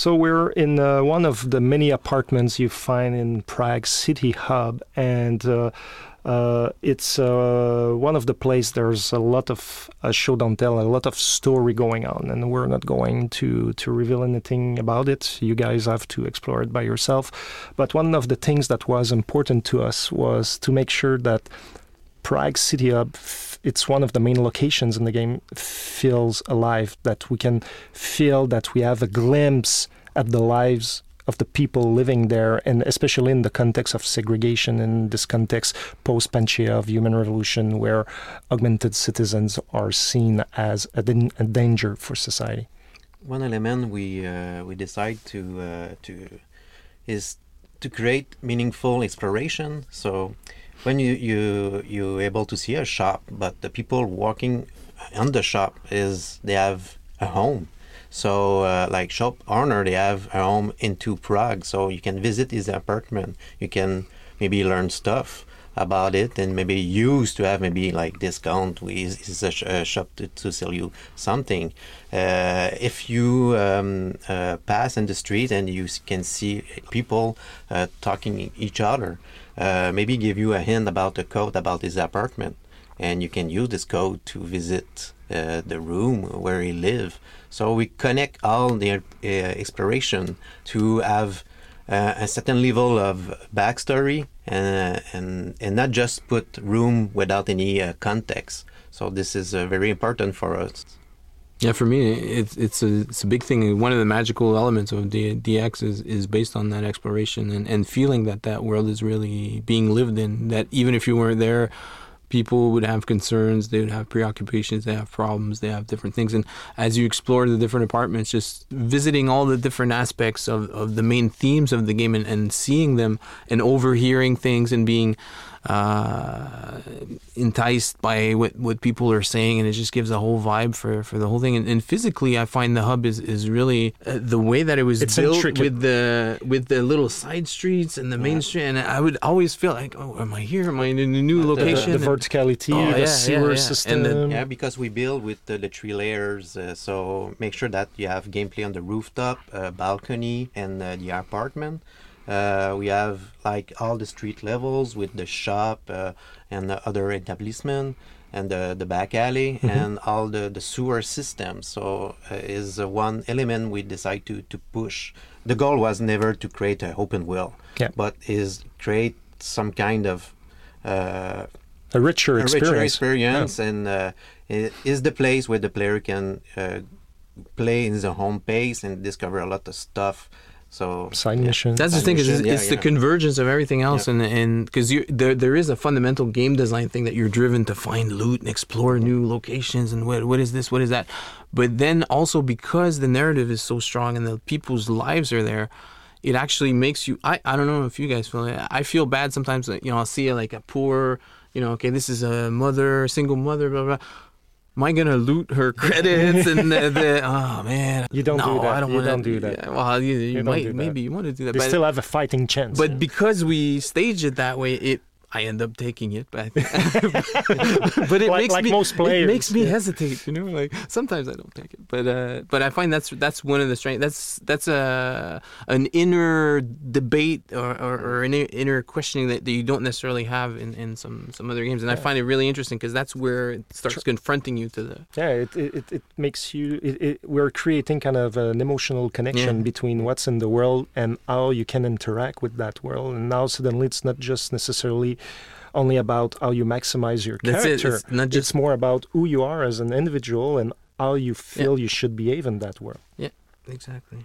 So we're in uh, one of the many apartments you find in Prague City Hub, and uh, uh, it's uh, one of the places there's a lot of show don't tell, a lot of story going on, and we're not going to to reveal anything about it. You guys have to explore it by yourself. But one of the things that was important to us was to make sure that Prague City Hub, it's one of the main locations in the game, feels alive. That we can feel that we have a glimpse at the lives of the people living there, and especially in the context of segregation, in this context post Panchaea of human revolution, where augmented citizens are seen as a, a danger for society. One element we uh, we decide to uh, to is to create meaningful exploration. So when you you you're able to see a shop, but the people walking on the shop is they have a home. So, uh, like shop owner, they have a home into Prague, so you can visit his apartment. You can maybe learn stuff about it and maybe use to have maybe like discount. With is a, sh- a, shop to, to, sell you something. Uh, if you um, uh, pass in the street and you can see people uh, talking each other uh, maybe give you a hint about the code about his apartment and you can use this code to visit uh, the room where he live. So we connect all the uh, exploration to have uh, a certain level of backstory and, uh, and, and not just put room without any uh, context. So this is uh, very important for us. Yeah, for me, it's it's a it's a big thing. One of the magical elements of D- DX is, is based on that exploration and, and feeling that that world is really being lived in. That even if you weren't there, people would have concerns, they would have preoccupations, they have problems, they have different things. And as you explore the different apartments, just visiting all the different aspects of, of the main themes of the game and, and seeing them and overhearing things and being uh, enticed by what, what people are saying, and it just gives a whole vibe for, for the whole thing. And, and physically, I find the hub is is really uh, the way that it was it's built intricate. with the with the little side streets and the main yeah. street. And I would always feel like, oh, am I here? Am I in a new location? The, the verticality, oh, the yeah, sewer yeah, system. The, yeah, because we build with the, the three layers, uh, so make sure that you have gameplay on the rooftop, uh, balcony, and uh, the apartment. Uh, we have like all the street levels with the shop uh, and the other establishment and the, the back alley mm-hmm. and all the, the sewer system. So uh, is one element we decide to, to push. The goal was never to create an open world, yeah. but is create some kind of uh, a richer a experience, richer experience yeah. and uh, is the place where the player can uh, play in the home pace and discover a lot of stuff so side mission. That's the thing is it's, yeah, it's yeah. the convergence of everything else, yeah. and and because you there there is a fundamental game design thing that you're driven to find loot and explore new locations and what what is this, what is that, but then also because the narrative is so strong and the people's lives are there. It actually makes you. I, I don't know if you guys feel it. I feel bad sometimes. That, you know, I'll see like a poor, you know, okay, this is a mother, single mother, blah blah blah. Am I gonna loot her credits and the, the, oh man. You don't no, do that. I don't you want don't do that. Yeah, well you, you, you might maybe you want to do that they but, still have a fighting chance but because we stage it that way it I end up taking it, but but it like, makes like me most players, it makes me yeah. hesitate. You know, like sometimes I don't take it, but uh, but I find that's that's one of the strengths. That's that's a an inner debate or, or, or an inner questioning that, that you don't necessarily have in, in some some other games, and yeah. I find it really interesting because that's where it starts confronting you to the yeah. It it, it makes you. It, it, we're creating kind of an emotional connection yeah. between what's in the world and how you can interact with that world, and now suddenly it's not just necessarily only about how you maximize your character. It. It's, not just... it's more about who you are as an individual and how you feel yeah. you should behave in that world. Yeah, exactly.